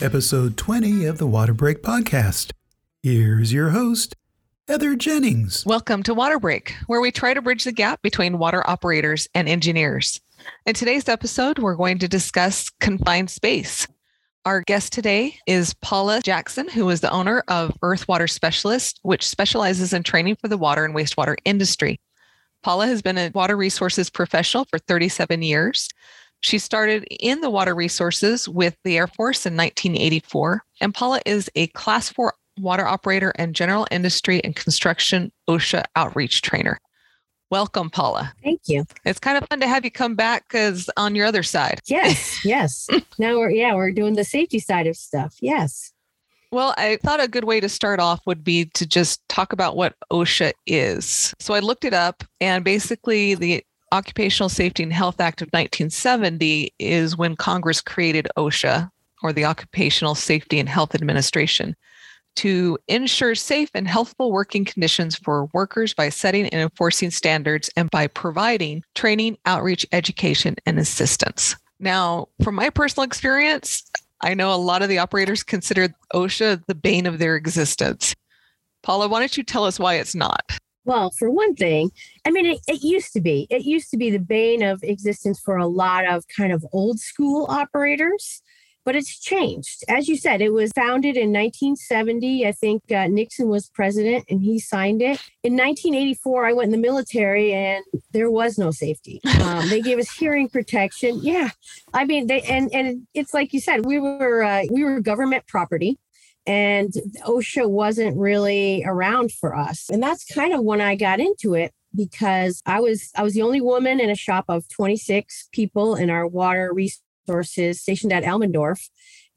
episode 20 of the Water Break Podcast. Here's your host, Heather Jennings. Welcome to Water Break, where we try to bridge the gap between water operators and engineers. In today's episode, we're going to discuss confined space. Our guest today is Paula Jackson, who is the owner of Earth Water Specialist, which specializes in training for the water and wastewater industry. Paula has been a water resources professional for 37 years. She started in the water resources with the Air Force in 1984, and Paula is a Class 4 water operator and general industry and construction OSHA outreach trainer. Welcome, Paula. Thank you. It's kind of fun to have you come back because on your other side. Yes, yes. now we're yeah, we're doing the safety side of stuff. Yes. Well, I thought a good way to start off would be to just talk about what OSHA is. So I looked it up, and basically, the Occupational Safety and Health Act of 1970 is when Congress created OSHA, or the Occupational Safety and Health Administration, to ensure safe and healthful working conditions for workers by setting and enforcing standards and by providing training, outreach, education, and assistance. Now, from my personal experience, I know a lot of the operators consider OSHA the bane of their existence. Paula, why don't you tell us why it's not? Well, for one thing, I mean, it, it, used to be. It used to be the bane of existence for a lot of kind of old school operators, but it's changed. As you said, it was founded in 1970. I think uh, Nixon was president and he signed it. In 1984, I went in the military and there was no safety. Um, they gave us hearing protection. Yeah, I mean, they and and it's like you said, we were uh, we were government property and OSHA wasn't really around for us. And that's kind of when I got into it because I was I was the only woman in a shop of 26 people in our water resources stationed at Elmendorf.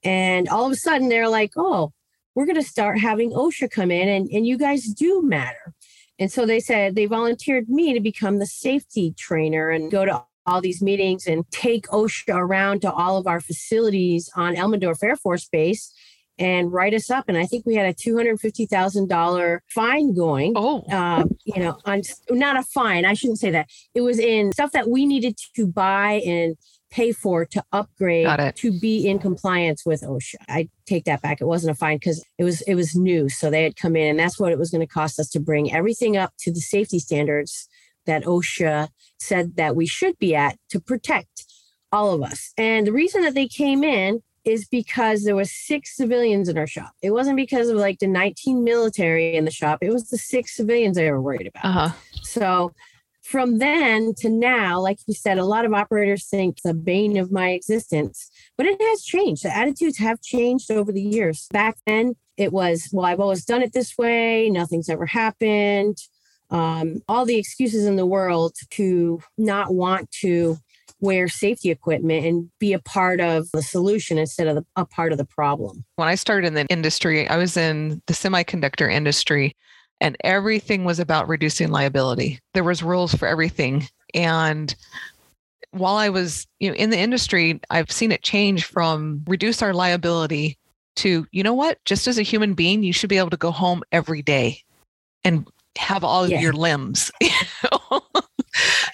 And all of a sudden they're like, oh, we're going to start having OSHA come in and, and you guys do matter. And so they said they volunteered me to become the safety trainer and go to all these meetings and take OSHA around to all of our facilities on Elmendorf Air Force Base and write us up. And I think we had a two hundred fifty thousand dollar fine going. Oh, um, you know, on not a fine. I shouldn't say that. It was in stuff that we needed to buy and pay for to upgrade to be in compliance with OSHA. I take that back. It wasn't a fine because it was it was new. So they had come in and that's what it was going to cost us to bring everything up to the safety standards that OSHA said that we should be at to protect all of us. And the reason that they came in is because there was six civilians in our shop. It wasn't because of like the 19 military in the shop. It was the six civilians they were worried about. Uh-huh. So from then to now, like you said, a lot of operators think a bane of my existence, but it has changed. The attitudes have changed over the years. Back then, it was, well, I've always done it this way. Nothing's ever happened. Um, all the excuses in the world to not want to wear safety equipment and be a part of the solution instead of the, a part of the problem. When I started in the industry, I was in the semiconductor industry and everything was about reducing liability. There was rules for everything and while I was, you know, in the industry, I've seen it change from reduce our liability to, you know what, just as a human being, you should be able to go home every day and have all yeah. of your limbs.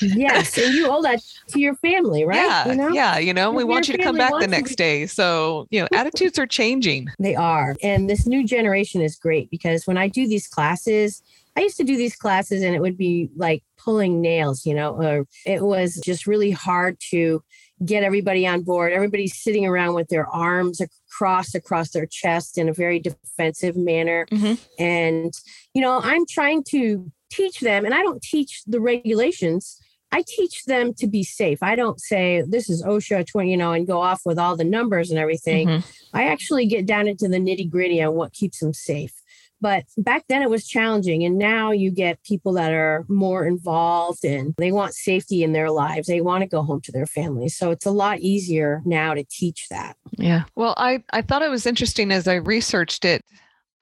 yes, and you owe that to your family, right? Yeah, you know? yeah. You know, we want you to come back the next day. So you know, attitudes are changing. They are, and this new generation is great because when I do these classes, I used to do these classes and it would be like pulling nails, you know, or it was just really hard to get everybody on board. Everybody's sitting around with their arms across across their chest in a very defensive manner. Mm-hmm. And, you know, I'm trying to teach them, and I don't teach the regulations. I teach them to be safe. I don't say this is OSHA 20, you know, and go off with all the numbers and everything. Mm-hmm. I actually get down into the nitty gritty on what keeps them safe. But back then it was challenging. And now you get people that are more involved and they want safety in their lives. They want to go home to their families. So it's a lot easier now to teach that. Yeah. Well, I, I thought it was interesting as I researched it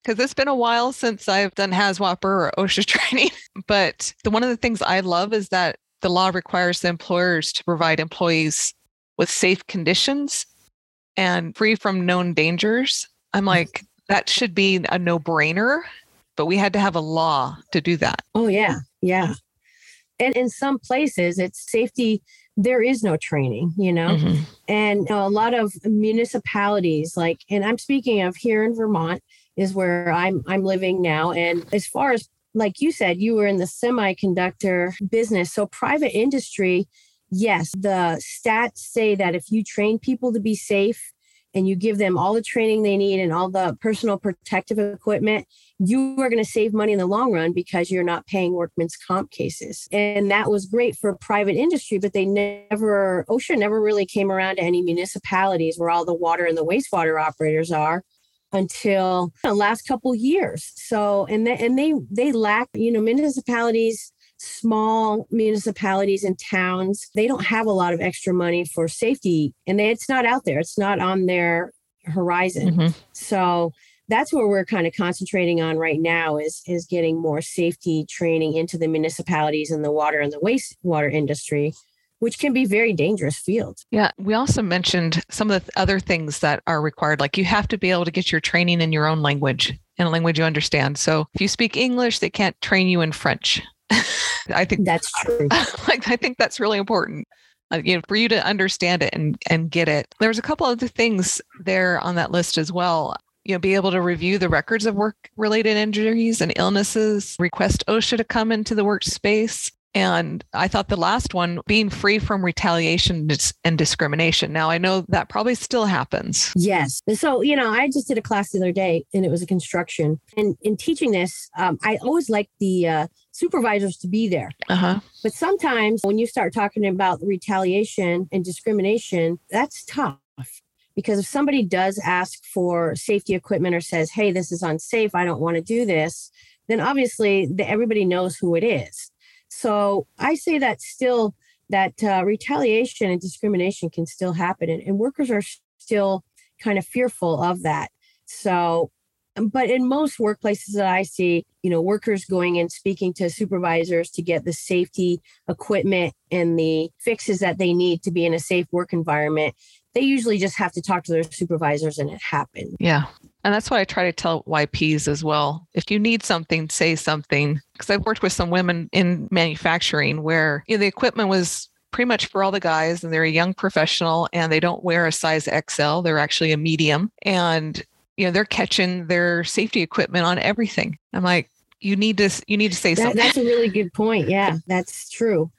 because it's been a while since I've done HAZWOPER or OSHA training. But the, one of the things I love is that the law requires the employers to provide employees with safe conditions and free from known dangers. I'm like, that should be a no brainer, but we had to have a law to do that. Oh, yeah. Yeah. And in some places, it's safety there is no training, you know? Mm-hmm. And you know, a lot of municipalities, like, and I'm speaking of here in Vermont, is where I'm I'm living now. And as far as like you said, you were in the semiconductor business. So private industry, yes, the stats say that if you train people to be safe and you give them all the training they need and all the personal protective equipment, you are going to save money in the long run because you're not paying workman's comp cases. And that was great for private industry, but they never, OSHA never really came around to any municipalities where all the water and the wastewater operators are until the last couple years. So, and they, and they, they lack, you know, municipalities small municipalities and towns, they don't have a lot of extra money for safety and they, it's not out there. It's not on their horizon. Mm-hmm. So that's where we're kind of concentrating on right now is is getting more safety training into the municipalities and the water and the wastewater industry which can be very dangerous field. Yeah, we also mentioned some of the other things that are required like you have to be able to get your training in your own language in a language you understand. So if you speak English, they can't train you in French. I think that's true. like I think that's really important. Uh, you know, for you to understand it and and get it. There's a couple other things there on that list as well. You know, be able to review the records of work related injuries and illnesses, request OSHA to come into the workspace, and I thought the last one, being free from retaliation and discrimination. Now, I know that probably still happens. Yes. So, you know, I just did a class the other day and it was a construction. And in teaching this, um, I always like the uh, supervisors to be there. Uh-huh. But sometimes when you start talking about retaliation and discrimination, that's tough. Because if somebody does ask for safety equipment or says, hey, this is unsafe, I don't want to do this, then obviously the, everybody knows who it is. So I say that still that uh, retaliation and discrimination can still happen, and, and workers are still kind of fearful of that. So, um, but in most workplaces that I see, you know, workers going and speaking to supervisors to get the safety equipment and the fixes that they need to be in a safe work environment, they usually just have to talk to their supervisors and it happens. Yeah. And that's why I try to tell YPs as well. If you need something, say something. Because I've worked with some women in manufacturing where you know, the equipment was pretty much for all the guys and they're a young professional and they don't wear a size XL. They're actually a medium. And you know, they're catching their safety equipment on everything. I'm like, you need to you need to say that, something. That's a really good point. Yeah, that's true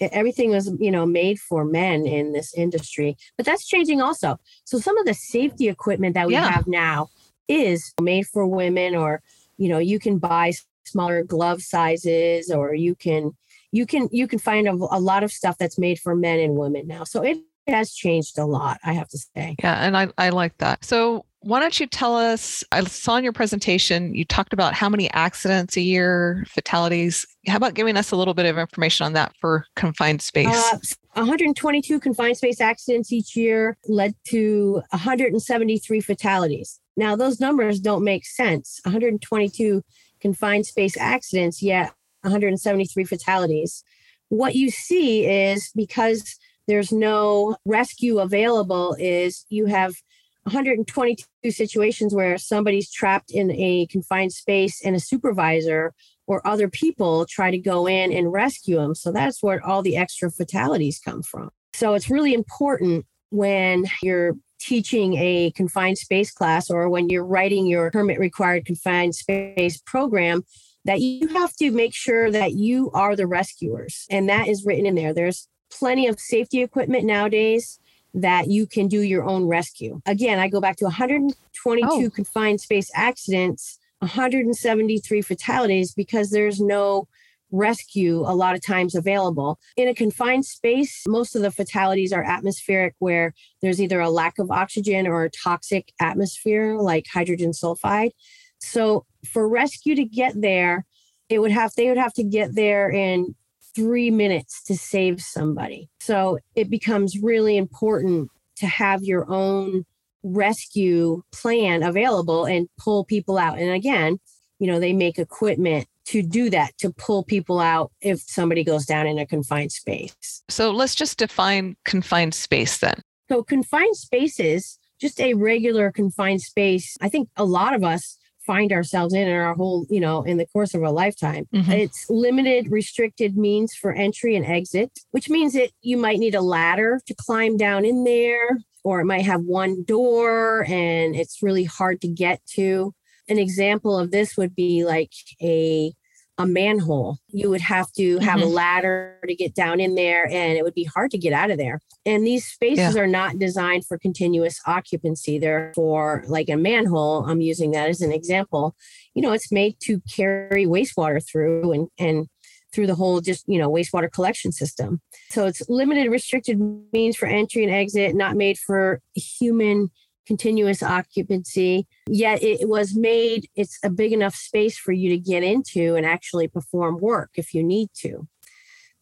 everything was you know made for men in this industry but that's changing also. So some of the safety equipment that we yeah. have now is made for women or you know you can buy smaller glove sizes or you can you can you can find a, a lot of stuff that's made for men and women now. So it has changed a lot i have to say. Yeah and i, I like that. So why don't you tell us? I saw in your presentation you talked about how many accidents a year, fatalities. How about giving us a little bit of information on that for confined space? Uh, 122 confined space accidents each year led to 173 fatalities. Now, those numbers don't make sense. 122 confined space accidents, yet 173 fatalities. What you see is because there's no rescue available, is you have 122 situations where somebody's trapped in a confined space and a supervisor or other people try to go in and rescue them. So that's where all the extra fatalities come from. So it's really important when you're teaching a confined space class or when you're writing your permit required confined space program that you have to make sure that you are the rescuers. And that is written in there. There's plenty of safety equipment nowadays that you can do your own rescue. Again, I go back to 122 oh. confined space accidents, 173 fatalities because there's no rescue a lot of times available. In a confined space, most of the fatalities are atmospheric, where there's either a lack of oxygen or a toxic atmosphere like hydrogen sulfide. So for rescue to get there, it would have they would have to get there in three minutes to save somebody. So it becomes really important to have your own rescue plan available and pull people out. And again, you know, they make equipment to do that, to pull people out if somebody goes down in a confined space. So let's just define confined space then. So confined spaces, just a regular confined space. I think a lot of us find ourselves in in our whole, you know, in the course of a lifetime. Mhm. It's limited, restricted means for entry and exit, which means that you might need a ladder to climb down in there, or it might have one door and it's really hard to get to. An example of this would be like a a manhole. You would have to have a mm-hmm. ladder to get down in there and it would be hard to get out of there. And these spaces are not designed for continuous occupancy. They're for like a manhole. I'm using that as an example. You know, it's made to carry wastewater through and and through the whole just, you know, wastewater collection system. So it's limited restricted means for entry and exit, not made for human continuous occupancy. Yet it was made, it's a big enough space for you to get into and actually perform work if you need to.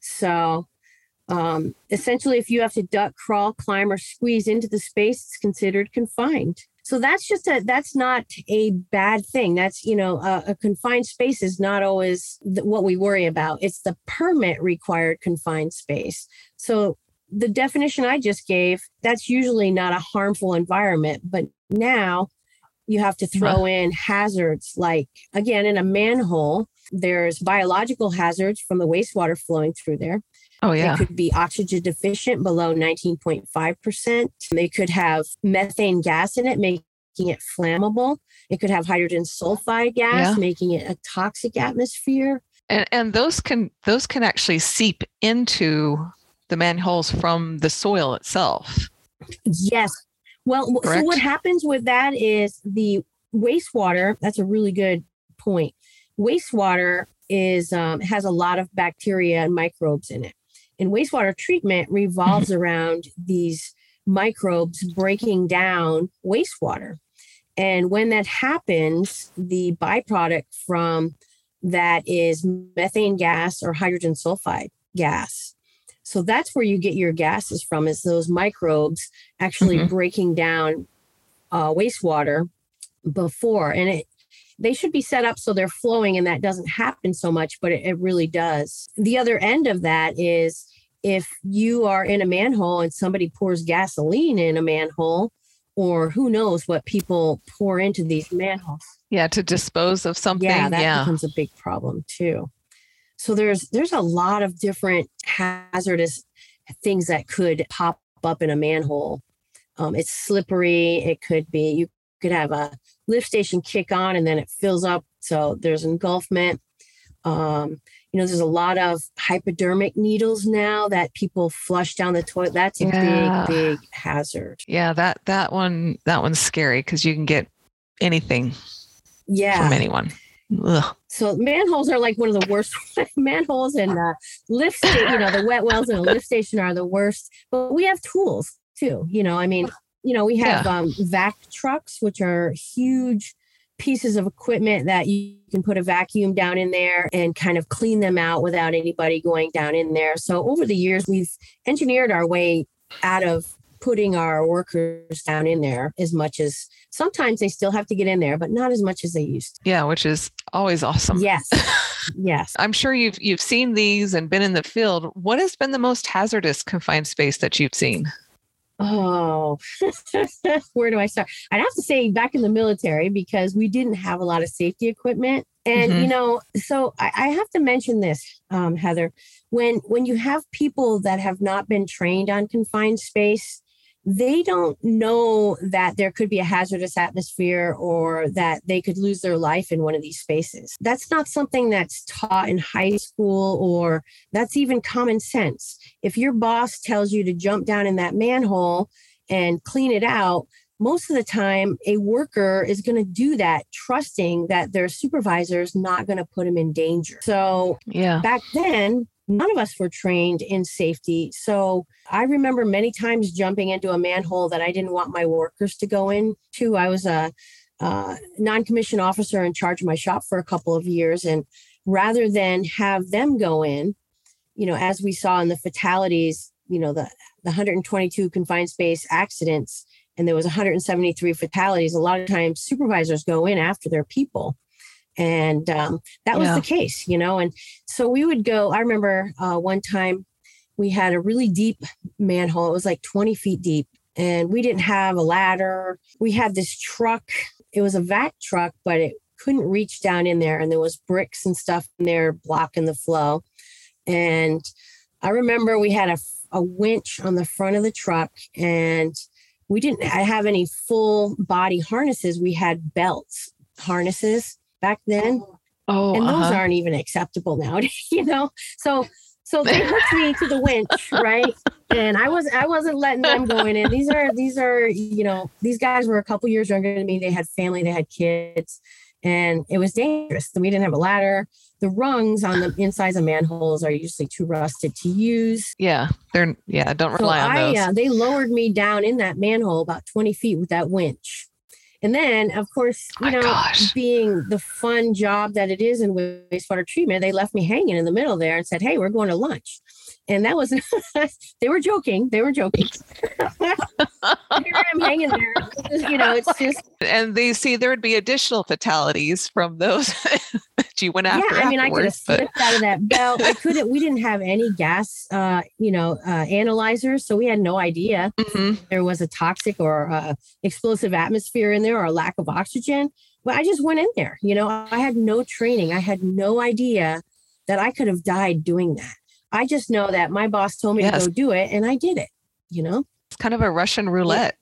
So um, essentially, if you have to duck, crawl, climb, or squeeze into the space, it's considered confined. So that's just a that's not a bad thing. That's you know a, a confined space is not always what we worry about. It's the permit required confined space. So the definition I just gave, that's usually not a harmful environment. But now you have to throw uh-huh. in hazards like, again, in a manhole, there's biological hazards from the wastewater flowing through there. Oh yeah. It could be oxygen deficient below 19.5%. They could have methane gas in it, making it flammable. It could have hydrogen sulfide gas, Yeah. making it a toxic atmosphere. And and those can those can actually seep into the manholes from the soil itself. Yes. Well, w- so what happens with that is the wastewater. That's a really good point. Wastewater is um, has a lot of bacteria and microbes in it, and wastewater treatment revolves around these microbes breaking down wastewater. And when that happens, the byproduct from that is methane gas or hydrogen sulfide gas. So that's where you get your gases from is those microbes actually Mhm. breaking down uh, wastewater before. And it they should be set up so they're flowing and that doesn't happen so much, but it, it really does. The other end of that is if you are in a manhole and somebody pours gasoline in a manhole, or who knows what people pour into these manholes Yeah, to dispose of something. yeah that yeah. becomes a big problem too so there's there's a lot of different hazardous things that could pop up in a manhole. Um, it's slippery. It could be you could have a lift station kick on and then it fills up. So there's engulfment. Um, you know there's a lot of hypodermic needles now that people flush down the toilet. That's a Yeah. big big hazard. Yeah, that that one that one's scary because you can get anything yeah. from anyone. Ugh. So manholes are like one of the worst. manholes and uh, lift, sta- you know, the wet wells and a lift station are the worst. But we have tools too. You know, I mean, you know, we have um, vac trucks, which are huge pieces of equipment that you can put a vacuum down in there and kind of clean them out without anybody going down in there. So over the years, we've engineered our way out of putting our workers down in there as much as sometimes they still have to get in there, but not as much as they used to. Yeah, which is always awesome. Yes. yes. I'm sure you've you've seen these and been in the field. What has been the most hazardous confined space that you've seen? Oh, where do I start? I'd have to say back in the military because we didn't have a lot of safety equipment. And Mhm. you know, so I, I have to mention this, um, Heather. When when you have people that have not been trained on confined space, they don't know that there could be a hazardous atmosphere or that they could lose their life in one of these spaces. That's not something that's taught in high school or that's even common sense. If your boss tells you to jump down in that manhole and clean it out, most of the time a worker is going to do that trusting that their supervisor is not going to put him in danger. So Yeah. back then none of us were trained in safety. So i remember many times jumping into a manhole that i didn't want my workers to go into i was a, uh non-commissioned officer in charge of my shop for a couple of years and rather than have them go in you know as we saw in the fatalities you know the, the 122 confined space accidents and there was 173 fatalities a lot of times supervisors go in after their people and um, that was Yeah. the case you know and so we would go i remember uh, one time we had a really deep manhole it was like 20 feet deep and we didn't have a ladder we had this truck it was a vac truck but it couldn't reach down in there, and there was bricks and stuff in there blocking the flow. And I remember we had a, a winch on the front of the truck, and we didn't have any full body harnesses. We had belts harnesses back then. Oh, and those uh-huh. aren't even acceptable now, you know. So so they hooked me to the winch, right? And I was I wasn't letting them go in. And these are these are you know these guys were a couple years younger than me. They had family, they had kids, and it was dangerous. We didn't have a ladder. The rungs on the insides of manholes are usually too rusted to use. yeah, they're yeah. Don't So rely on I, those. uh, they lowered me down in that manhole about 20 feet with that winch. And then, of course, you know, gosh. being the fun job that it is in wastewater treatment, they left me hanging in the middle there and said, Hey, we're going to lunch. And that was, they were joking. They were joking. Here I am hanging there. You know, it's just, and they see there would be additional fatalities from those that you went after. yeah, I mean, I could have but slipped out of that belt. I couldn't, we didn't have any gas, uh, you know, uh, analyzers. So we had no idea. Mhm. there was a toxic or uh, explosive atmosphere in there or a lack of oxygen. But I just went in there. You know, I had no training. I had no idea that I could have died doing that. I just know that my boss told me Yes. to go do it, and I did it. You know, it's kind of a Russian roulette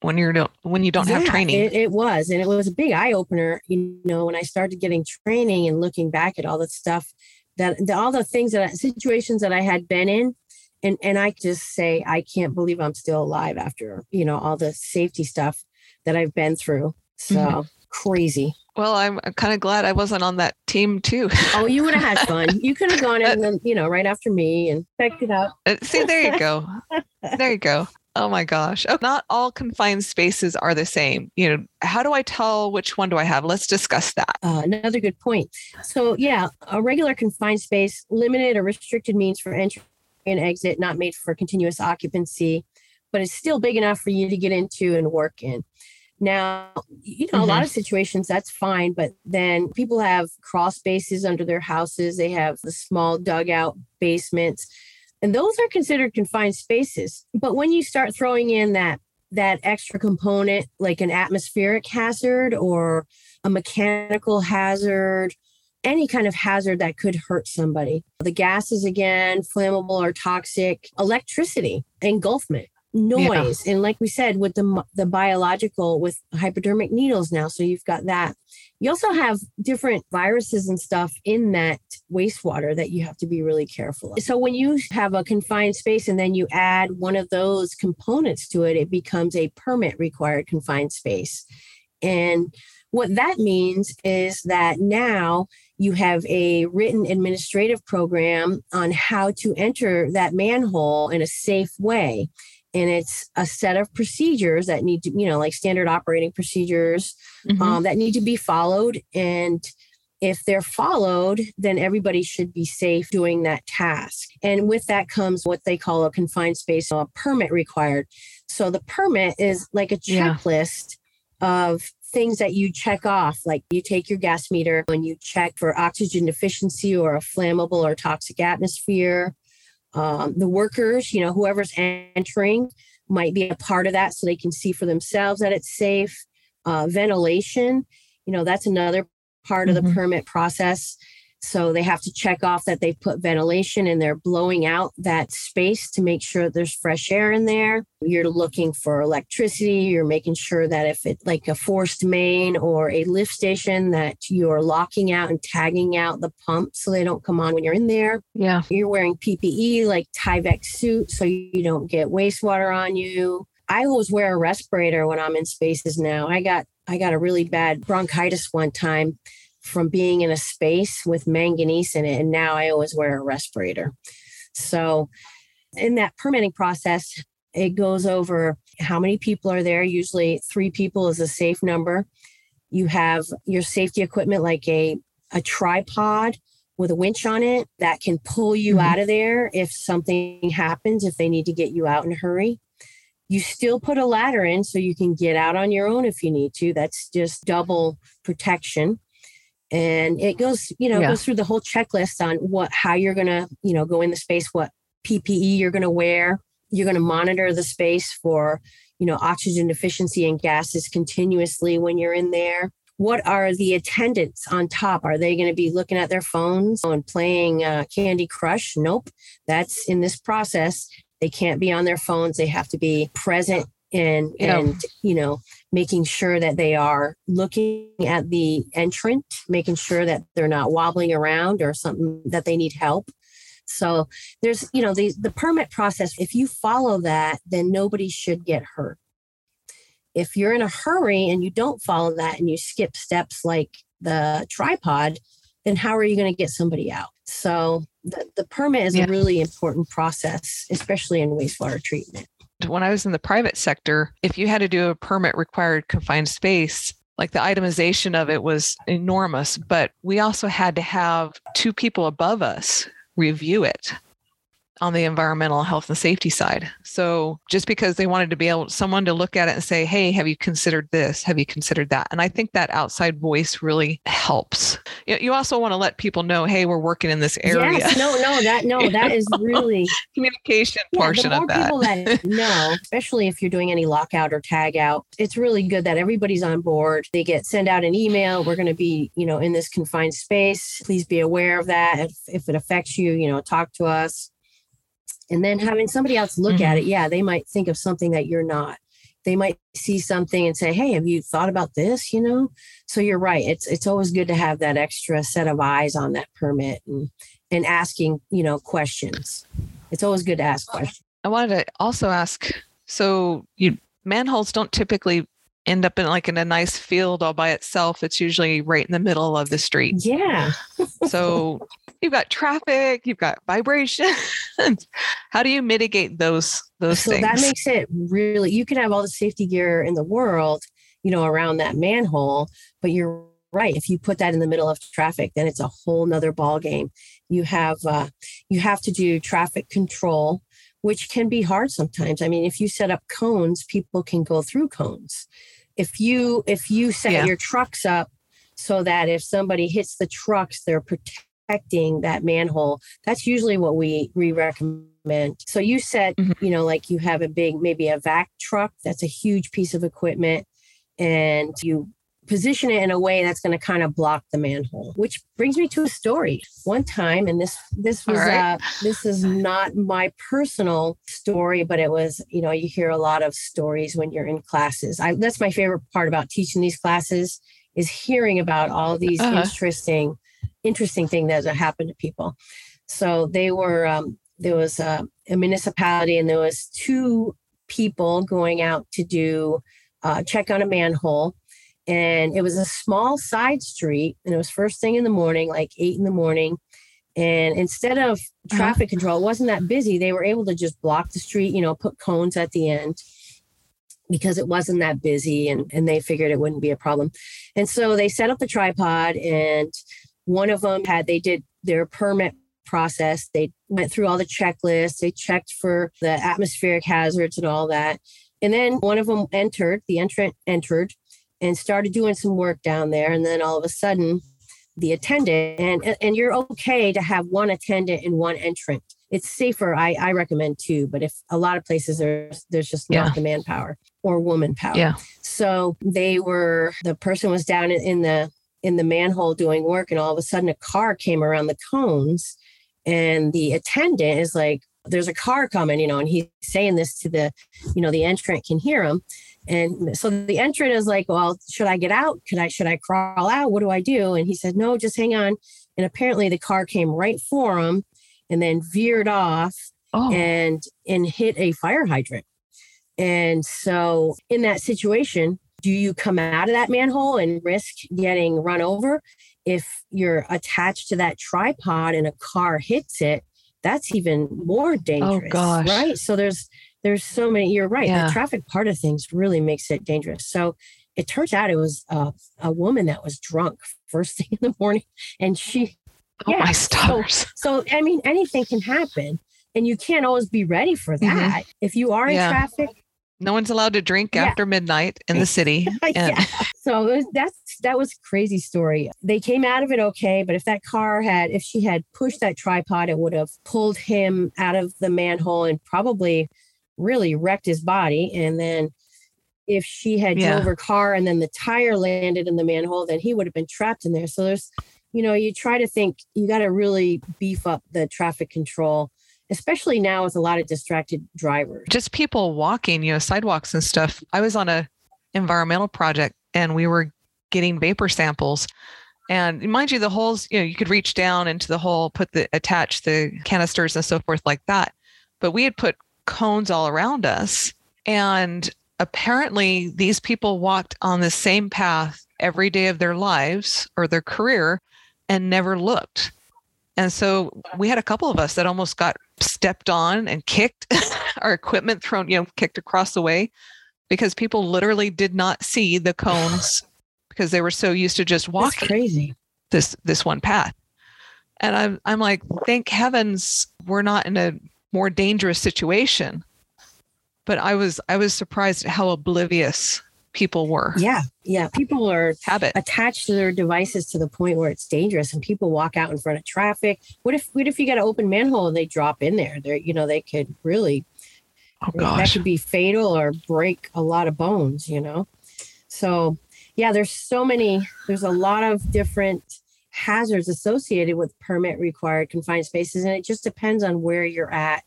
when you're when you don't have training. It, it was, and it was a big eye opener. You know, when I started getting training and looking back at all the stuff that the, all the things that situations that I had been in, and and I just say I can't believe I'm still alive after you know all the safety stuff that I've been through. So Mhm. crazy. Well, I'm kind of glad I wasn't on that team too. Oh, you would have had fun. You could have gone in, then, you know, right after me and checked it out. Uh, See, there you go. There you go. Oh my gosh. Oh, not all confined spaces are the same. You know, how do I tell which one do I have? Let's discuss that. Uh, another good point. So, yeah, a regular confined space, limited or restricted means for entry and exit, not made for continuous occupancy, but it's still big enough for you to get into and work in. Now, you know, a lot mm-hmm. of situations that's fine, but then people have crawl spaces under their houses. They have the small dugout basements, and those are considered confined spaces. But when you start throwing in that that extra component, like an atmospheric hazard or a mechanical hazard, any kind of hazard that could hurt somebody. The gases, again, flammable or toxic, electricity, engulfment, noise. And like we said, with the, the biological, with hypodermic needles now. So you've got that. You also have different viruses and stuff in that wastewater that you have to be really careful of. So when you have a confined space and then you add one of those components to it, it becomes a permit required confined space. And what that means is that now you have a written administrative program on how to enter that manhole in a safe way. And it's a set of procedures that need to, you know, like standard operating procedures Mhm. um, that need to be followed. And if they're followed, then everybody should be safe doing that task. And with that comes what they call a confined space, a permit required. So the permit is like a Yeah. checklist of things that you check off. Like you take your gas meter and you check for oxygen deficiency or a flammable or toxic atmosphere. Um, the workers, you know, whoever's entering might be a part of that so they can see for themselves that it's safe uh, ventilation you know that's another part of the Mhm. permit process so they have to check off that they've put ventilation and they're blowing out that space to make sure there's fresh air in there you're looking for electricity you're making sure that if it's like a forced main or a lift station that you're locking out and tagging out the pump so they don't come on when you're in there Yeah. you're wearing PPE like Tyvek suit so you don't get wastewater on you. I always wear a respirator when I'm in spaces now. I got I got a really bad bronchitis one time from being in a space with manganese in it and now I always wear a respirator. So in that permitting process it goes over how many people are there. Usually 3 people is a safe number. You have your safety equipment like a a tripod with a winch on it that can pull you Mhm. out of there if something happens, if they need to get you out in a hurry. You still put a ladder in so you can get out on your own if you need to. That's just double protection. And it goes, you know, Yeah. goes through the whole checklist on what how you're gonna, you know, go in the space, what PPE you're gonna wear. You're gonna monitor the space for, you know, oxygen deficiency and gases continuously when you're in there what are the attendants on top? Are they going to be looking at their phones and playing uh, Candy Crush? Nope. That's in this process. They can't be on their phones. They have to be present and Yeah. and you know making sure that they are looking at the entrant, making sure that they're not wobbling around or something that they need help. So there's you know the the permit process. If you follow that, then nobody should get hurt if you're in a hurry and you don't follow that and you skip steps like the tripod, then how are you going to get somebody out? So the, the permit is Yeah. a really important process, especially in wastewater treatment. When I was in the private sector, if you had to do a permit required confined space, like the itemization of it was enormous, but we also had to have two people above us review it on the environmental health and safety side. So just because they wanted to be able someone to look at it and say, "Hey, have you considered this? Have you considered that?" And I think that outside voice really helps. You also want to let people know, "Hey, we're working in this area." Yes, no, no, that no, You that is really Communication yeah, portion the more of that. people that know, especially if you're doing any lockout or tag out, it's really good that everybody's on board. They get send out an email. We're going to be, you know, in this confined space. Please be aware of that. If, if it affects you, you know, talk to us. And then having somebody else look at mm-hmm. it, yeah, they might think of something that you're not. They might see something and say, "Hey, have you thought about this?" You know. So you're right. It's it's always good to have that extra set of eyes on that permit and and asking, you know, questions. It's always good to ask questions. I wanted to also ask so you manholes don't typically end up in like in a nice field all by itself. It's usually right in the middle of the street. Yeah. So you've got traffic, you've got vibration. How do you mitigate those those so things? that makes it really you can have all the safety gear in the world you know around that manhole but you're right if you put that in the middle of traffic then it's a whole nother ball game you have uh, you have to do traffic control which can be hard sometimes i mean if you set up cones people can go through cones if you if you set Yeah. your trucks up so that if somebody hits the trucks they're protecting that manhole that's usually what we we recommend so you set Mhm. you know like you have a big maybe a vac truck that's a huge piece of equipment and you position it in a way that's going to kind of block the manhole which brings me to a story one time and this this was right. uh, this is not my personal story but it was you know you hear a lot of stories when you're in classes I, that's my favorite part about teaching these classes is hearing about all these Uh-huh. interesting interesting things that have happened to people so they were um, there was a, a municipality and there was two people going out to do uh, check on a manhole and it was a small side street and it was first thing in the morning like eight in the morning and instead of Uh-huh. traffic control it wasn't that busy. They were able to just block the street you know put cones at the end because it wasn't that busy and, and they figured it wouldn't be a problem. And so they set up the tripod and one of them had they did their permit process. They went through all the checklists. They checked for the atmospheric hazards and all that. And then one of them entered the entrant entered and started doing some work down there and then all of a sudden the attendant and and you're okay to have one attendant and one entrant it's safer i i recommend two but if a lot of places there's there's just not Yeah. the manpower or woman power Yeah. so they were the person was down in the in the manhole doing work and all of a sudden a car came around the cones and the attendant is like there's a car coming you know and he's saying this to the you know the entrant can hear him and so the entrant is like well should i get out could i should i crawl out what do i do and he said no just hang on and apparently the car came right for him and then veered off oh, and and hit a fire hydrant. And so in that situation, do you come out of that manhole and risk getting run over? If you're attached to that tripod and a car hits it, that's even more dangerous. Oh, gosh. Right. So there's there's so many, you're right. Yeah. The traffic part of things really makes it dangerous. So it turns out it was a, a woman that was drunk first thing in the morning and she oh yeah, my stars. so, I mean, anything can happen, and you can't always be ready for that. If you are in Mm-hmm. Yeah. traffic, no one's allowed to drink Yeah. after midnight in the city. Yeah. So was, that's that was a crazy story. They came out of it okay, but if that car had, if she had pushed that tripod, it would have pulled him out of the manhole and probably really wrecked his body. And then if she had Yeah. drove her car and then the tire landed in the manhole, then he would have been trapped in there. So there's, you know, you try to think you got to really beef up the traffic control, especially now with a lot of distracted drivers. just people walking, you know, sidewalks and stuff. I was on a environmental project and we were getting vapor samples. And mind you, the holes, you know, you could reach down into the hole, put the attach the canisters and so forth like that. But we had put cones all around us. And apparently these people walked on the same path every day of their lives or their career and never looked. And so we had a couple of us that almost got stepped on and kicked, our equipment thrown, you know, kicked across the way because people literally did not see the cones because they were so used to just That's walking crazy. this this one path. And I'm I'm like, thank heavens we're not in a more dangerous situation. But I was I was surprised at how oblivious people were. Yeah. Yeah. People are Habit. attached to their devices to the point where it's dangerous and people walk out in front of traffic. What if what if you got an open manhole and they drop in there? They're you know, they could really Oh that could be fatal or break a lot of bones, you know. So yeah, there's so many, there's a lot of different hazards associated with permit required confined spaces. And it just depends on where you're at.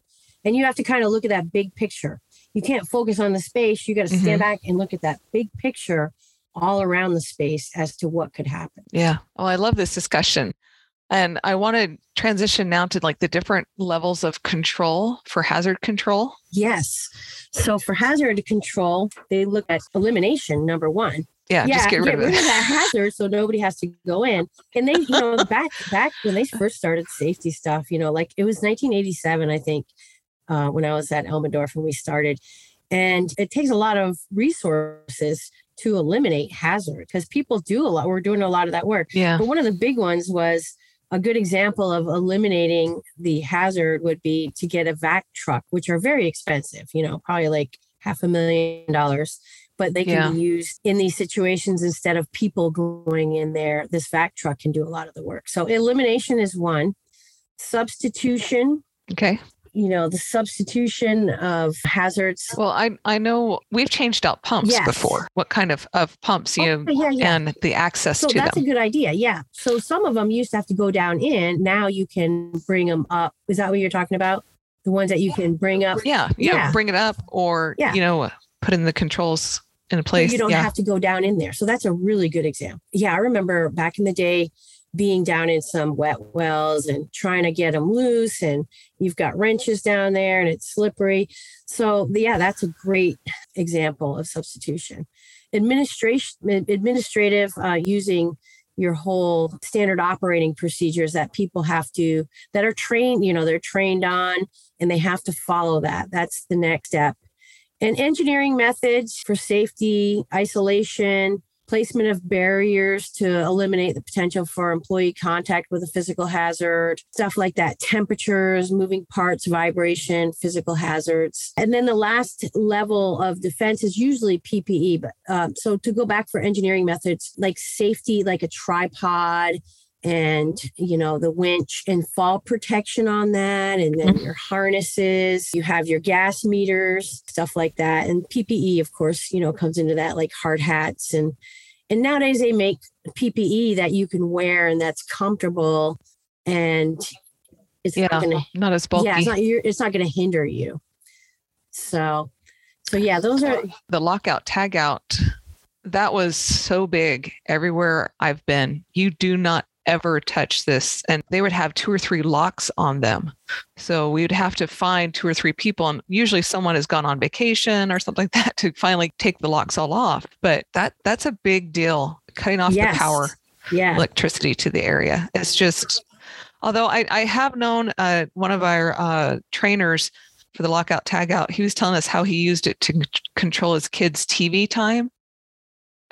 And you have to kind of look at that big picture. You can't focus on the space. You got to mm-hmm. stand back and look at that big picture all around the space as to what could happen. Yeah. Well, I love this discussion. And I want to transition now to like the different levels of control for hazard control. Yes. So for hazard control, they look at elimination, number one. Yeah, just get rid of it. that hazard so nobody has to go in. And they, you know, back back when they first started safety stuff, you know, like it was 1987, I think, uh, when I was at Elmendorf and we started. And it takes a lot of resources to eliminate hazard because people do a lot. We're doing a lot of that work. Yeah. But one of the big ones was a good example of eliminating the hazard would be to get a vac truck, which are very expensive, you know, probably like half a million dollars, but they can Yeah. be used in these situations instead of people going in there. This vac truck can do a lot of the work. So elimination is one. Substitution, Okay. you know, the substitution of hazards. Well, I I know we've changed out pumps Yes. before. What kind of of pumps you Oh, yeah, yeah. and the access So to that's them. a good idea. Yeah. So some of them used to have to go down in. Now you can bring them up. Is that what you're talking about? The ones that you can bring up. yeah, you know, Yeah. bring it up or Yeah. you know put in the controls in so place. you don't yeah. have to go down in there. So that's a really good example. Yeah, I remember back in the day being down in some wet wells and trying to get them loose and you've got wrenches down there and it's slippery. So yeah, that's a great example of substitution. Administration administrative uh, using your whole standard operating procedures that people have to that are trained, you know, they're trained on and they have to follow that. That's the next step and engineering methods for safety, isolation, placement of barriers to eliminate the potential for employee contact with a physical hazard, stuff like that, temperatures, moving parts, vibration, physical hazards. And then the last level of defense is usually PPE. But um, so to go back for engineering methods like safety, like a tripod, and you know the winch and fall protection on that and then mm-hmm. your harnesses you have your gas meters stuff like that and ppe of course you know comes into that like hard hats and and nowadays they make ppe that you can wear and that's comfortable and it's yeah, not gonna not as bulky. yeah it's not you're, it's not gonna hinder you so so yeah those are oh, the lockout tagout that was so big everywhere I've been. You do not ever touch this. And they would have two or three locks on them. So we would have to find two or three people. And usually someone has gone on vacation or something like that to finally take the locks all off. But that that's a big deal, cutting off Yes. the power yeah electricity to the area. It's just, although I, I have known uh, one of our uh, trainers for the lockout tagout, he was telling us how he used it to c- control his kids' TV time.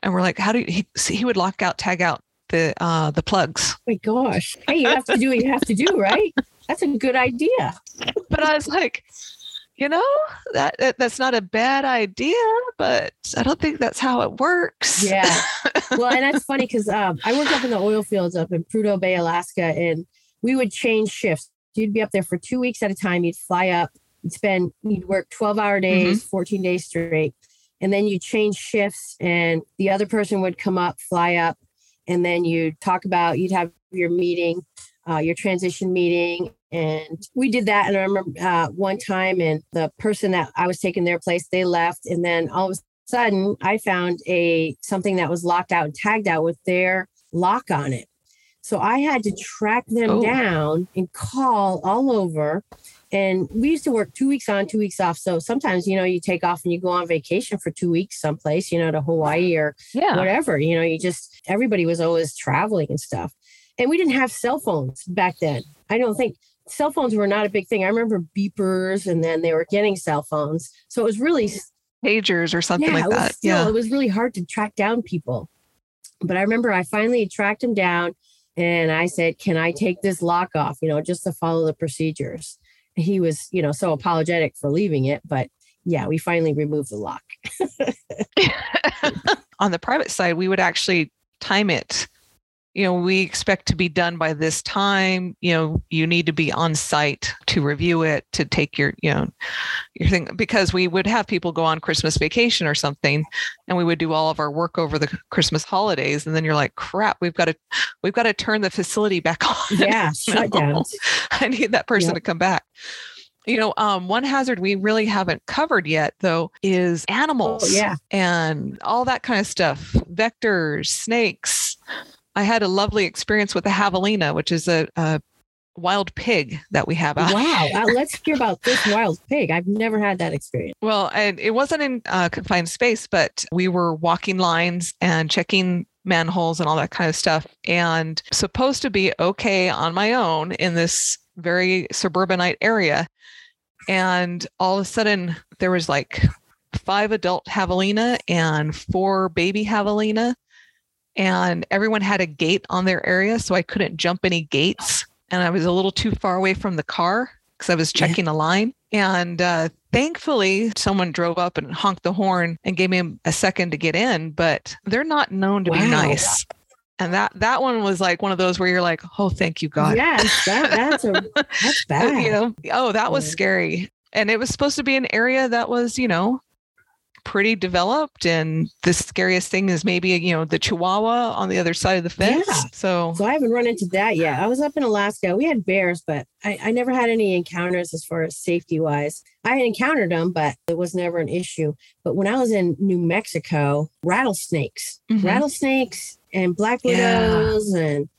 And we're like, how do you, he, see, he would lock out, tag out the uh, the plugs. my gosh hey you have to do what you have to do right that's a good idea But I was like, you know, that, that that's not a bad idea, but I don't think that's how it works. Yeah. well, and that's funny because um, I worked up in the oil fields up in Prudhoe Bay, Alaska, and we would change shifts. You'd be up there for two weeks at a time. You'd fly up. You'd spend. You'd work twelve hour days, fourteen days straight, and then you change shifts and the other person would come up fly up and then you talk about you'd have your meeting uh, your transition meeting and we did that and i remember uh, one time and the person that i was taking their place they left and then all of a sudden i found a something that was locked out and tagged out with their lock on it so i had to track them oh. down and call all over and we used to work two weeks on, two weeks off. So sometimes, you know, you take off and you go on vacation for two weeks someplace, you know, to Hawaii or yeah. whatever. You know, you just, everybody was always traveling and stuff. And we didn't have cell phones back then. I don't think cell phones were not a big thing. I remember beepers and then they were getting cell phones. So it was really pagers or something yeah, like that. Still, yeah. It was really hard to track down people. But I remember I finally tracked him down and I said, Can I take this lock off? You know, just to follow the procedures he was, you know, so apologetic for leaving it, but yeah, we finally removed the lock. On the private side, we would actually time it you know, we expect to be done by this time. You know, you need to be on site to review it, to take your, you know, your thing, because we would have people go on Christmas vacation or something, and we would do all of our work over the Christmas holidays, and then you're like, crap, we've got to, we've got to turn the facility back on. Yeah, down. I need that person yep. to come back. You know, um, one hazard we really haven't covered yet, though, is animals. Oh, yeah. And all that kind of stuff vectors, snakes, I had a lovely experience with the javelina, which is a, a wild pig that we have. Out. Wow. Uh, let's hear about this wild pig. I've never had that experience. Well, and it wasn't in uh, confined space, but we were walking lines and checking manholes and all that kind of stuff and supposed to be okay on my own in this very suburbanite area. And all of a sudden there was like five adult javelina and four baby javelina and everyone had a gate on their area so i couldn't jump any gates and i was a little too far away from the car because i was checking yeah. a line. And uh, thankfully someone drove up and honked the horn and gave me a second to get in but they're not known to wow. be nice. And that that one was like one of those where you're like oh thank you god. Yes that, that's a that's bad. You know oh that was scary. And it was supposed to be an area that was you know pretty developed and the scariest thing is maybe you know the chihuahua on the other side of the fence. Yeah. so so i haven't run into that yet. I was up in alaska. We had bears but I, I never had any encounters as far as safety wise i had encountered them but it was never an issue. But when i was in new mexico rattlesnakes. Mm-hmm. rattlesnakes and black widows yeah. and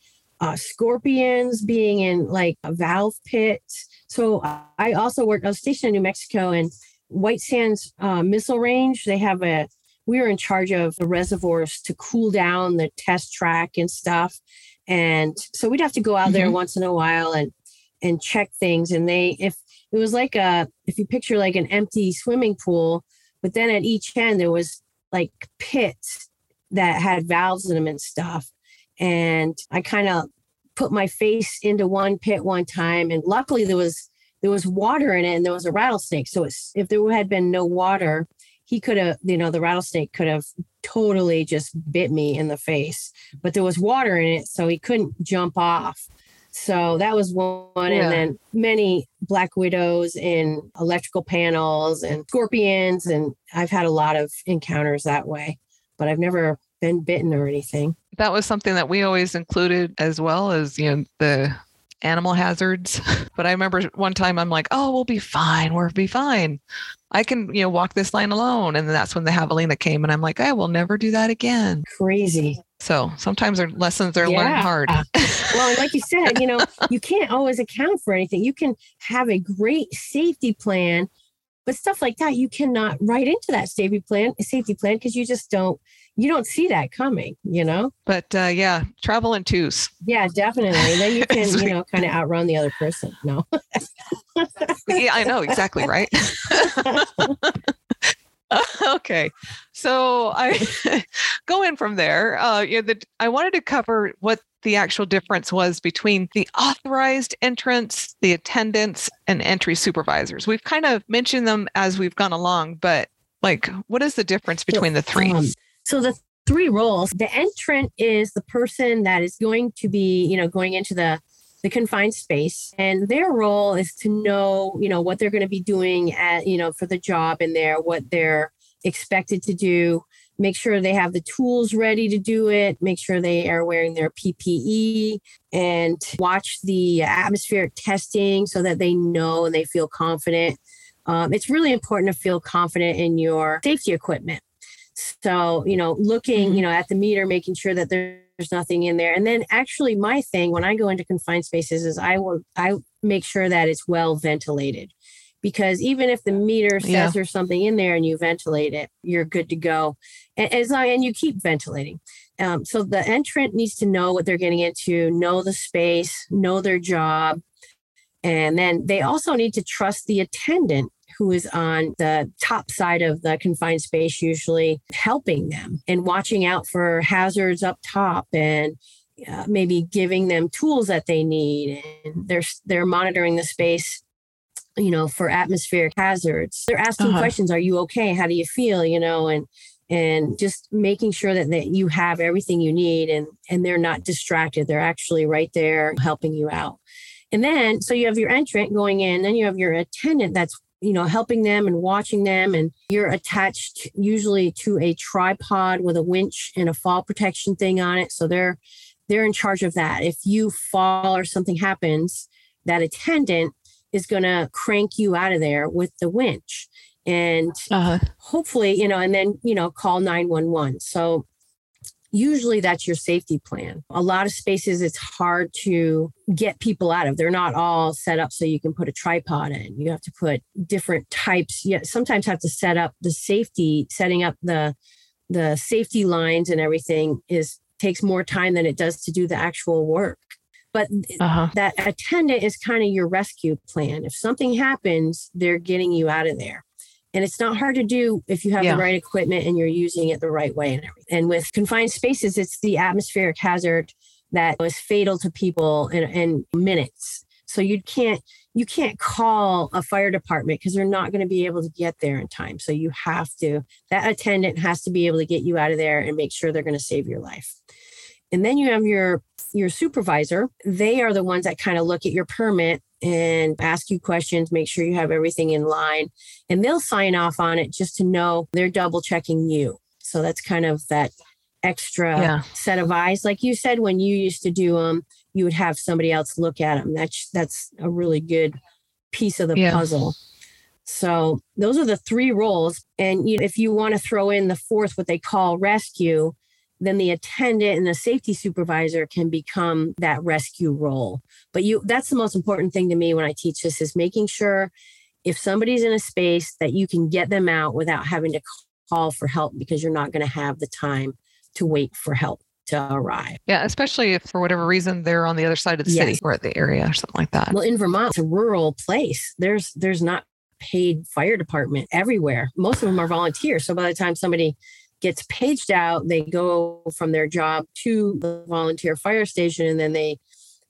uh, scorpions being in like a valve pit so i also worked i was stationed in new mexico and White Sands uh, Missile Range, they have a, we were in charge of the reservoirs to cool down the test track and stuff. And so we'd have to go out mm-hmm. there once in a while and, and check things. And they, if it was like a, if you picture like an empty swimming pool, but then at each end there was like pits that had valves in them and stuff. And I kind of put my face into one pit one time. And luckily there was there was water in it and there was a rattlesnake. So if there had been no water, he could have, you know, the rattlesnake could have totally just bit me in the face. But there was water in it, so he couldn't jump off. So that was one. Yeah. And then many black widows in electrical panels and scorpions. And I've had a lot of encounters that way, but I've never been bitten or anything. That was something that we always included as well as, you know, the animal hazards. But I remember one time I'm like, oh, we'll be fine. We'll be fine. I can, you know, walk this line alone. And that's when the javelina came. And I'm like, I will never do that again. Crazy. So sometimes our lessons are yeah. learned hard. well, like you said, you know, you can't always account for anything. You can have a great safety plan, but stuff like that, you cannot write into that safety plan, safety plan, because you just don't you don't see that coming, you know? But uh, yeah, travel in twos. Yeah, definitely. then you can, you know, kind of outrun the other person. No. yeah, I know exactly. Right. okay. So I go in from there. Uh, you know, the, I wanted to cover what the actual difference was between the authorized entrants, the attendants, and entry supervisors. We've kind of mentioned them as we've gone along, but like, what is the difference between the three? Um, so the three roles, the entrant is the person that is going to be, you know, going into the the confined space and their role is to know you know what they're going to be doing at you know for the job in there what they're expected to do. Make sure they have the tools ready to do it. Make sure they are wearing their PPE and watch the atmospheric testing so that they know and they feel confident. Um, it's really important to feel confident in your safety equipment. So, you know, looking, Mm-hmm. you know, at the meter, making sure that there's nothing in there. And then actually my thing when I go into confined spaces is I will I make sure that it's well ventilated. Because even if the meter says Yeah. there's something in there and you ventilate it, you're good to go. And as long and you keep ventilating. Um, so the entrant needs to know what they're getting into, know the space, know their job. And then they also need to trust the attendant who is on the top side of the confined space, usually helping them and watching out for hazards up top and uh, maybe giving them tools that they need. And they're, they're monitoring the space, you know, for atmospheric hazards. They're asking Uh-huh. questions. Are you okay? How do you feel? You know, and, and just making sure that, that you have everything you need and, and they're not distracted. They're actually right there helping you out. And then, so you have your entrant going in, then you have your attendant that's, you know, helping them and watching them. And you're attached usually to a tripod with a winch and a fall protection thing on it. So they're, they're in charge of that. If you fall or something happens, that attendant is going to crank you out of there with the winch. And Uh-huh. hopefully, you know, and then, you know, call 911. So usually that's your safety plan. A lot of spaces it's hard to get people out of. They're not all set up so you can put a tripod in. You have to put different types. You sometimes have to set up the safety, setting up the the safety lines and everything is takes more time than it does to do the actual work. But Uh-huh. that attendant is kind of your rescue plan. If something happens, they're getting you out of there. And it's not hard to do if you have Yeah. the right equipment and you're using it the right way and everything. And with confined spaces, it's the atmospheric hazard that was fatal to people in, in minutes. So you can't you can't call a fire department because they're not going to be able to get there in time. So you have to that attendant has to be able to get you out of there and make sure they're going to save your life. And then you have your your supervisor. They are the ones that kind of look at your permit and ask you questions, make sure you have everything in line, and they'll sign off on it just to know they're double checking you. So that's kind of that extra Yeah. set of eyes. Like you said, when you used to do them, you would have somebody else look at them. That's that's a really good piece of the Yeah. puzzle. So those are the three roles. And you, if you want to throw in the fourth, what they call rescue, then the attendant and the safety supervisor can become that rescue role. But you that's the most important thing to me when I teach this is making sure if somebody's in a space that you can get them out without having to call for help because you're not going to have the time to wait for help to arrive. Yeah, especially if for whatever reason they're on the other side of the city Yes. or the area or something like that. Well, in Vermont, it's a rural place. There's there's not paid fire department everywhere. Most of them are volunteers. So by the time somebody gets paged out, they go from their job to the volunteer fire station and then they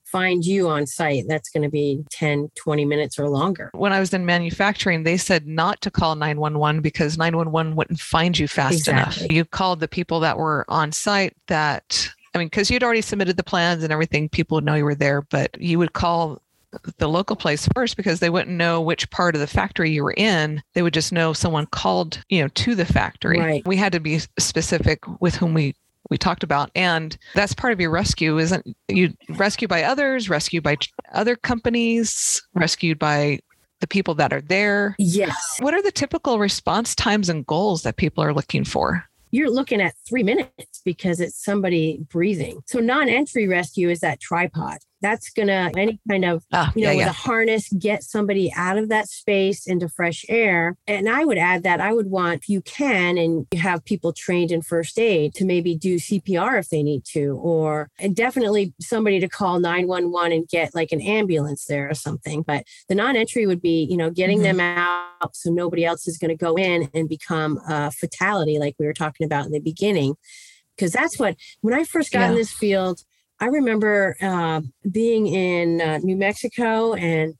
find you on site. That's going to be 10, 20 minutes or longer. When I was in manufacturing, they said not to call 911 because 911 wouldn't find you fast enough. You called the people that were on site that, I mean, because you'd already submitted the plans and everything, people would know you were there, but you would call the local place first because they wouldn't know which part of the factory you were in. They would just know someone called, you know, to the factory. Right. We had to be specific with whom we we talked about and that's part of your rescue isn't you rescue by others rescue by other companies rescued by the people that are there Yes. what are the typical response times and goals that people are looking for You're looking at three minutes because it's somebody breathing. So non entry rescue is that tripod. That's going to, any kind of ah, you know, yeah with yeah a harness, get somebody out of that space into fresh air. And I would add that I would want, if you can, and you have people trained in first aid to maybe do CPR if they need to, or and definitely somebody to call 911 and get like an ambulance there or something. But the non entry would be, you know, getting Mhm. them out so nobody else is going to go in and become a fatality, like we were talking about in the beginning. Because that's what, when I first got in this field, I remember uh, being in uh, New Mexico and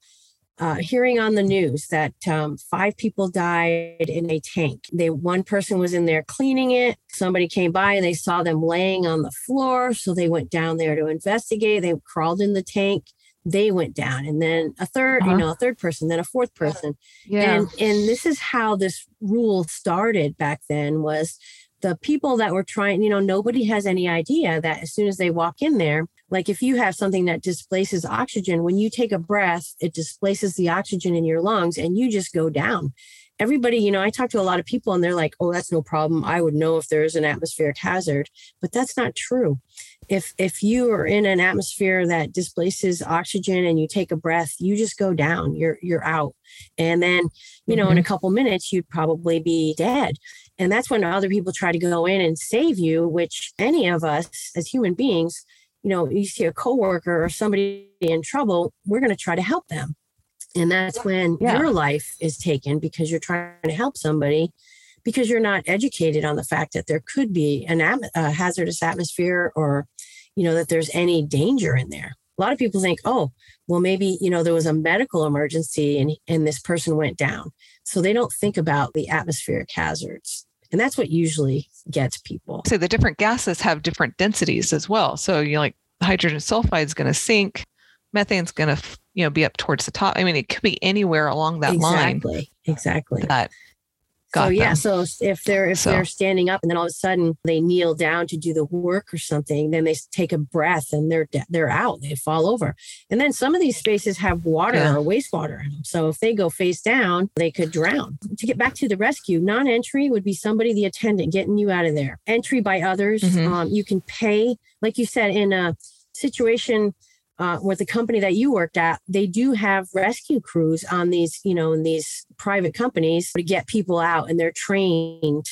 uh, hearing on the news that um, five people died in a tank. They one person was in there cleaning it. Somebody came by and they saw them laying on the floor, so they went down there to investigate. They crawled in the tank. they went down and then a 3rd Uh-huh. you know a third person then a fourth person Yeah. and and this is how this rule started back then was the people that were trying you know nobody has any idea that as soon as they walk in there like if you have something that displaces oxygen when you take a breath it displaces the oxygen in your lungs and you just go down. Everybody you know i talk to a lot of people and they're like oh that's no problem. I would know if there's an atmospheric hazard. But that's not true. If if you are in an atmosphere that displaces oxygen and you take a breath you just go down. You're you're out. And then you know in a mm-hmm. couple minutes you'd probably be dead and that's when other people try to go in and save you which any of us as human beings you know you see a coworker or somebody in trouble we're going to try to help them. And that's when Yeah. your life is taken because you're trying to help somebody because you're not educated on the fact that there could be an atm- a hazardous atmosphere or you know that there's any danger in there. A lot of people think oh well maybe you know there was a medical emergency and and this person went down. So they don't think about the atmospheric hazards and that's what usually gets people so the different gases have different densities as well. So you know, like hydrogen sulfide is going to sink, methane's going to you know be up towards the top. I mean, it could be anywhere along that line exactly exactly that so got yeah so if they're if So- they're standing up and then all of a sudden they kneel down to do the work or something then they take a breath and they're they're out they fall over. And then some of these spaces have water Yeah. or wastewater in them so if they go face down they could drown. To get back to the rescue non-entry would be somebody the attendant getting you out of there. Entry by others Mhm. um, you can pay like you said in a situation uh, with the company that you worked at, they do have rescue crews on these, you know, in these private companies to get people out, and they're trained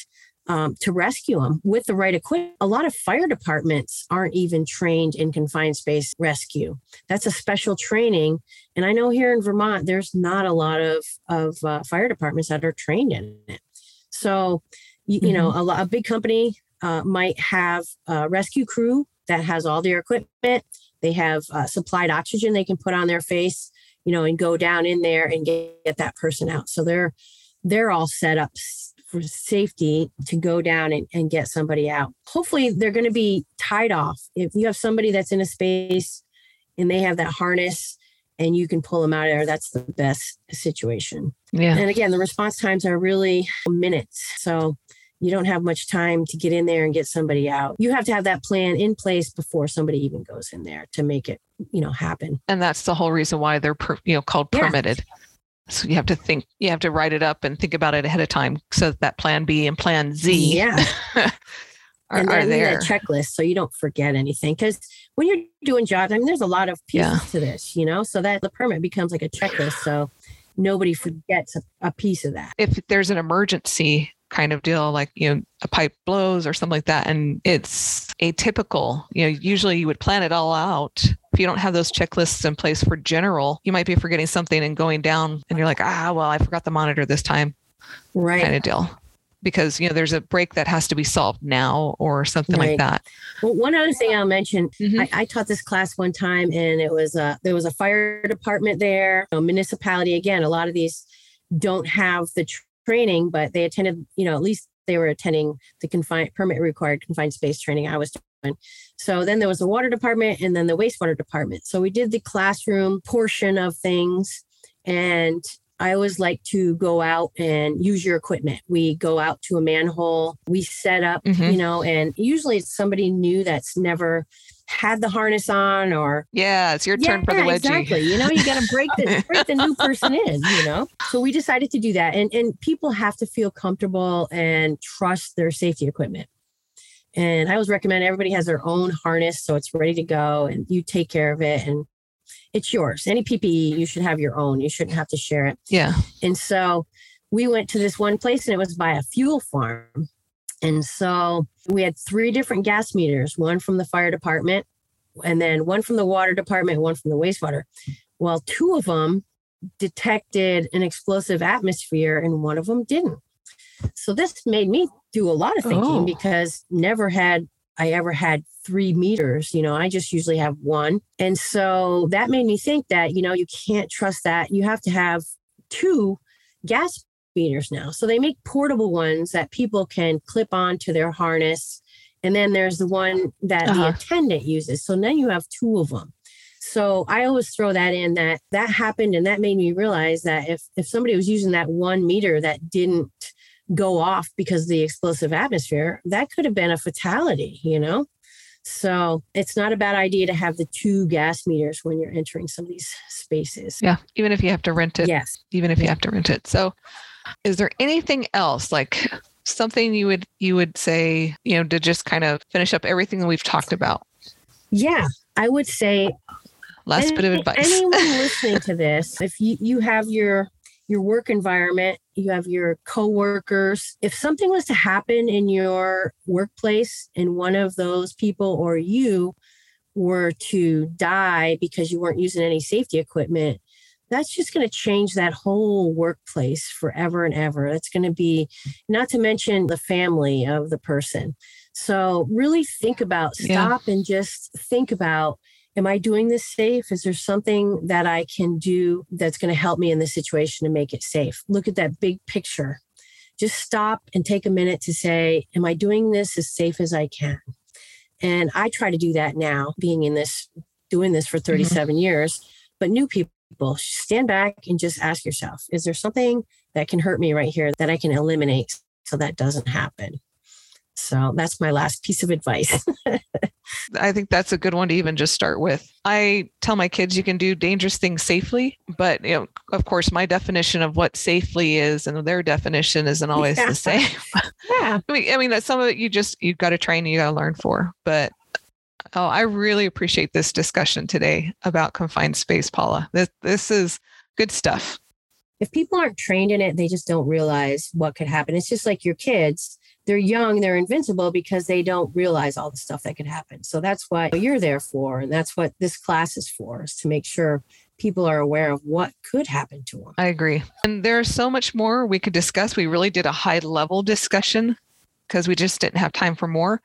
um, to rescue them with the right equipment. A lot of fire departments aren't even trained in confined space rescue. That's a special training, and I know here in Vermont, there's not a lot of of uh, fire departments that are trained in it. So, you, you know, a, lot, a big company uh, might have a rescue crew that has all their equipment. They have uh, supplied oxygen they can put on their face, you know, and go down in there and get, get that person out. So they're they're all set up for safety to go down and, and get somebody out. Hopefully, they're going to be tied off. If you have somebody that's in a space and they have that harness and you can pull them out of there, that's the best situation. yeah. And again, the response times are really minutes. So you don't have much time to get in there and get somebody out. You have to have that plan in place before somebody even goes in there to make it, you know, happen. and that's the whole reason why they're per, you know called Yeah. permitted so you have to think you have to write it up and think about it ahead of time so that, that plan b and plan z Yeah. are, and are there that checklist so you don't forget anything. Because when you're doing jobs, I mean, there's a lot of pieces Yeah. to this, you know, so that the permit becomes like a checklist. So nobody forgets a, a piece of that. if there's an emergency kind of deal like you know a pipe blows or something like that. And it's atypical. You know usually you would plan it all out. If you don't have those checklists in place for general you might be forgetting something and going down and you're like ah well i forgot the monitor this time. Right. kind of deal. Because you know there's a break that has to be solved now or something Right. like that. Well, one other thing I'll mention Mhm. I, I taught this class one time and it was a there was a fire department there a municipality. Again a lot of these don't have the tr- training but they attended you know at least they were attending the confined permit required confined space training i was doing so then there was the water department and then the wastewater department so we did the classroom portion of things and I always like to go out and use your equipment. We go out to a manhole, we set up, Mhm. you know, and usually it's somebody new that's never had the harness on or yeah it's your turn for the wedgie exactly. You know, you got to break the break the new person in. You know, so we decided to do that, and and people have to feel comfortable and trust their safety equipment. And I always recommend everybody has their own harness, so it's ready to go, and you take care of it, and it's yours. Any PPE, you should have your own. You shouldn't have to share it. yeah And so we went to this one place and it was by a fuel farm. And so we had three different gas meters, one from the fire department, and then one from the water department, one from the wastewater. Well, two of them detected an explosive atmosphere and one of them didn't. So this made me do a lot of thinking Oh. because never had I ever had three meters. You know, I just usually have one. And so that made me think that, you know, you can't trust that. You have to have two gas meters now. So they make portable ones that people can clip on to their harness. And then there's the one that the Uh-huh. attendant uses. So then you have two of them. So I always throw that in that that happened and that made me realize that if if somebody was using that one meter that didn't go off because of the explosive atmosphere, that could have been a fatality, you know? So it's not a bad idea to have the two gas meters when you're entering some of these spaces. Yeah. Even if you have to rent it. Yes. Even if you have to rent it. So is there anything else like something you would you would say, you know, to just kind of finish up everything that we've talked about? Yeah. I would say last any, bit of advice. anyone listening to this, if you, you have your your work environment, you have your coworkers. If something was to happen in your workplace and one of those people or you were to die because you weren't using any safety equipment, that's just going to change that whole workplace forever and ever. That's going to be, not to mention the family of the person. So, really think about, stop yeah. and just think about am I doing this safe? Is there something that I can do that's going to help me in this situation to make it safe? Look at that big picture. Just stop and take a minute to say, Am I doing this as safe as I can? And I try to do that now, being in this, doing this for mm-hmm. 37 mm-hmm. years. But new people, stand back and just ask yourself, Is there something that can hurt me right here that I can eliminate so that doesn't happen? So that's my last piece of advice. I think that's a good one to even just start with. I tell my kids you can do dangerous things safely, but you know, of course, my definition of what safely is and their definition isn't always yeah. the same. yeah. I mean, I mean, that's some of it you just you've got to train, you got to learn for. But oh, I really appreciate this discussion today about confined space, Paula. This this is good stuff. If people aren't trained in it, they just don't realize what could happen. It's just like your kids they're young, they're invincible because they don't realize all the stuff that could happen. So that's what you're there for. And that's what this class is for, is to make sure people are aware of what could happen to them. I agree. And there's so much more we could discuss. We really did a high level discussion because we just didn't have time for more.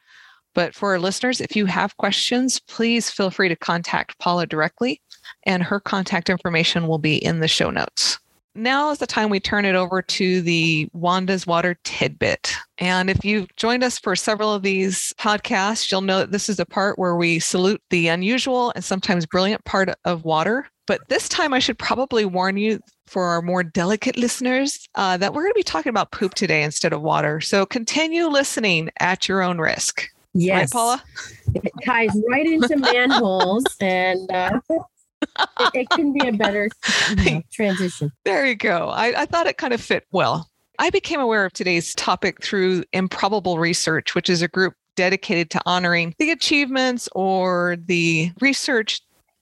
But for our listeners, if you have questions, please feel free to contact Paula directly, and her contact information will be in the show notes now is the time we turn it over to the Wanda's Water tidbit. And if you've joined us for several of these podcasts, you'll know that this is a part where we salute the unusual and sometimes brilliant part of water. But this time, I should probably warn you for our more delicate listeners uh, that we're going to be talking about poop today instead of water. So continue listening at your own risk. Yes. Right, Paula? It ties right into manholes. and uh, it, it can be a better you know, transition. There you go. I, I thought it kind of fit well. I became aware of today's topic through Improbable Research, which is a group dedicated to honoring the achievements or the research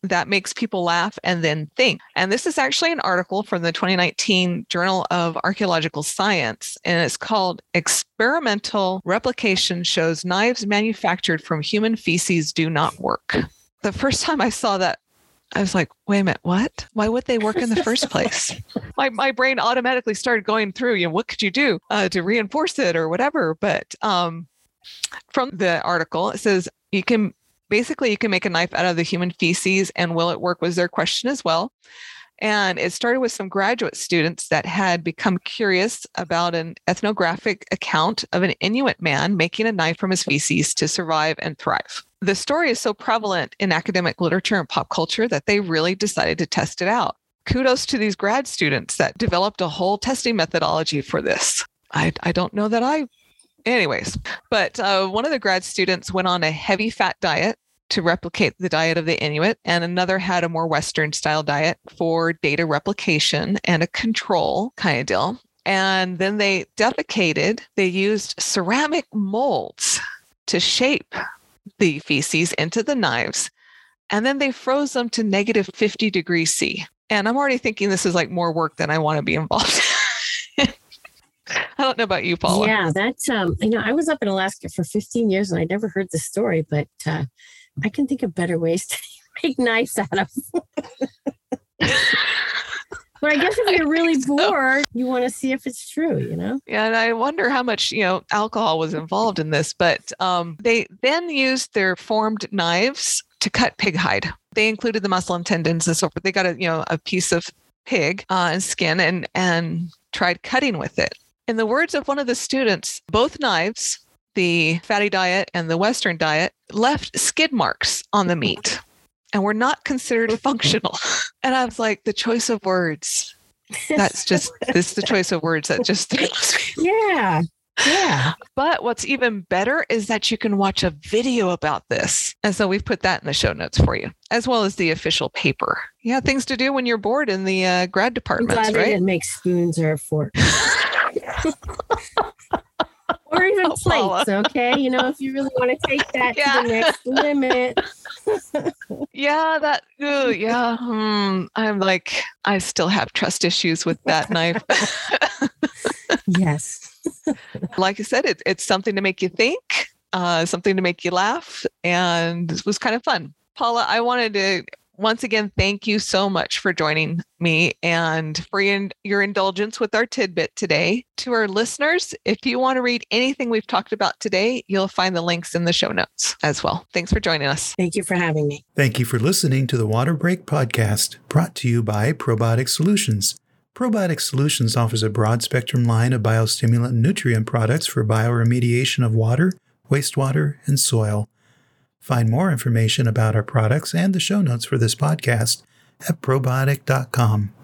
that makes people laugh and then think. And this is actually an article from the 2019 Journal of Archaeological Science, and it's called Experimental Replication Shows Knives Manufactured from Human Feces Do Not Work. The first time I saw that I was like, wait a minute, what? Why would they work in the first place? my, my brain automatically started going through, you know, what could you do uh, to reinforce it or whatever? But um, from the article, it says you can basically you can make a knife out of the human feces and will it work was their question as well. And it started with some graduate students that had become curious about an ethnographic account of an Inuit man making a knife from his feces to survive and thrive the story is so prevalent in academic literature and pop culture that they really decided to test it out. Kudos to these grad students that developed a whole testing methodology for this. I, I don't know that I, anyways, but uh, one of the grad students went on a heavy fat diet to replicate the diet of the Inuit, and another had a more Western style diet for data replication and a control kind of deal. And then they defecated, they used ceramic molds to shape the feces into the knives, and then they froze them to negative 50 degrees C. And I'm already thinking this is like more work than I want to be involved. I don't know about you, Paula. Yeah, that's um, you know, I was up in Alaska for 15 years and I never heard the story, but uh, I can think of better ways to make knives out of. But I guess if you're really bored, you want to see if it's true, you know? Yeah, and I wonder how much, you know, alcohol was involved in this. But um, they then used their formed knives to cut pig hide. They included the muscle and tendons and so forth. They got a, you know, a piece of pig uh, and skin and and tried cutting with it. In the words of one of the students, both knives, the fatty diet and the Western diet, left skid marks on the meat. and we're not considered functional. And I was like, the choice of words. That's just this is the choice of words that just yeah. Yeah. But what's even better is that you can watch a video about this. And so we've put that in the show notes for you, as well as the official paper. Yeah, things to do when you're bored in the uh, grad I'm departments, glad they right? didn't make spoons or forks. or even Oh, plates, okay? You know, if you really want to take that Yeah. to the next limit. Yeah, that, ooh, yeah. hmm, I'm like, I still have trust issues with that knife. Yes. like I said, it, it's something to make you think, uh, something to make you laugh, and it was kind of fun. Paula, I wanted to once again thank you so much for joining me and for your, your indulgence with our tidbit today. To our listeners, if you want to read anything we've talked about today, you'll find the links in the show notes as well. Thanks for joining us. Thank you for having me. Thank you for listening to the Water Break Podcast, brought to you by Probiotic Solutions. Probiotic Solutions offers a broad spectrum line of biostimulant nutrient products for bioremediation of water, wastewater, and soil. Find more information about our products and the show notes for this podcast at probiotic.com.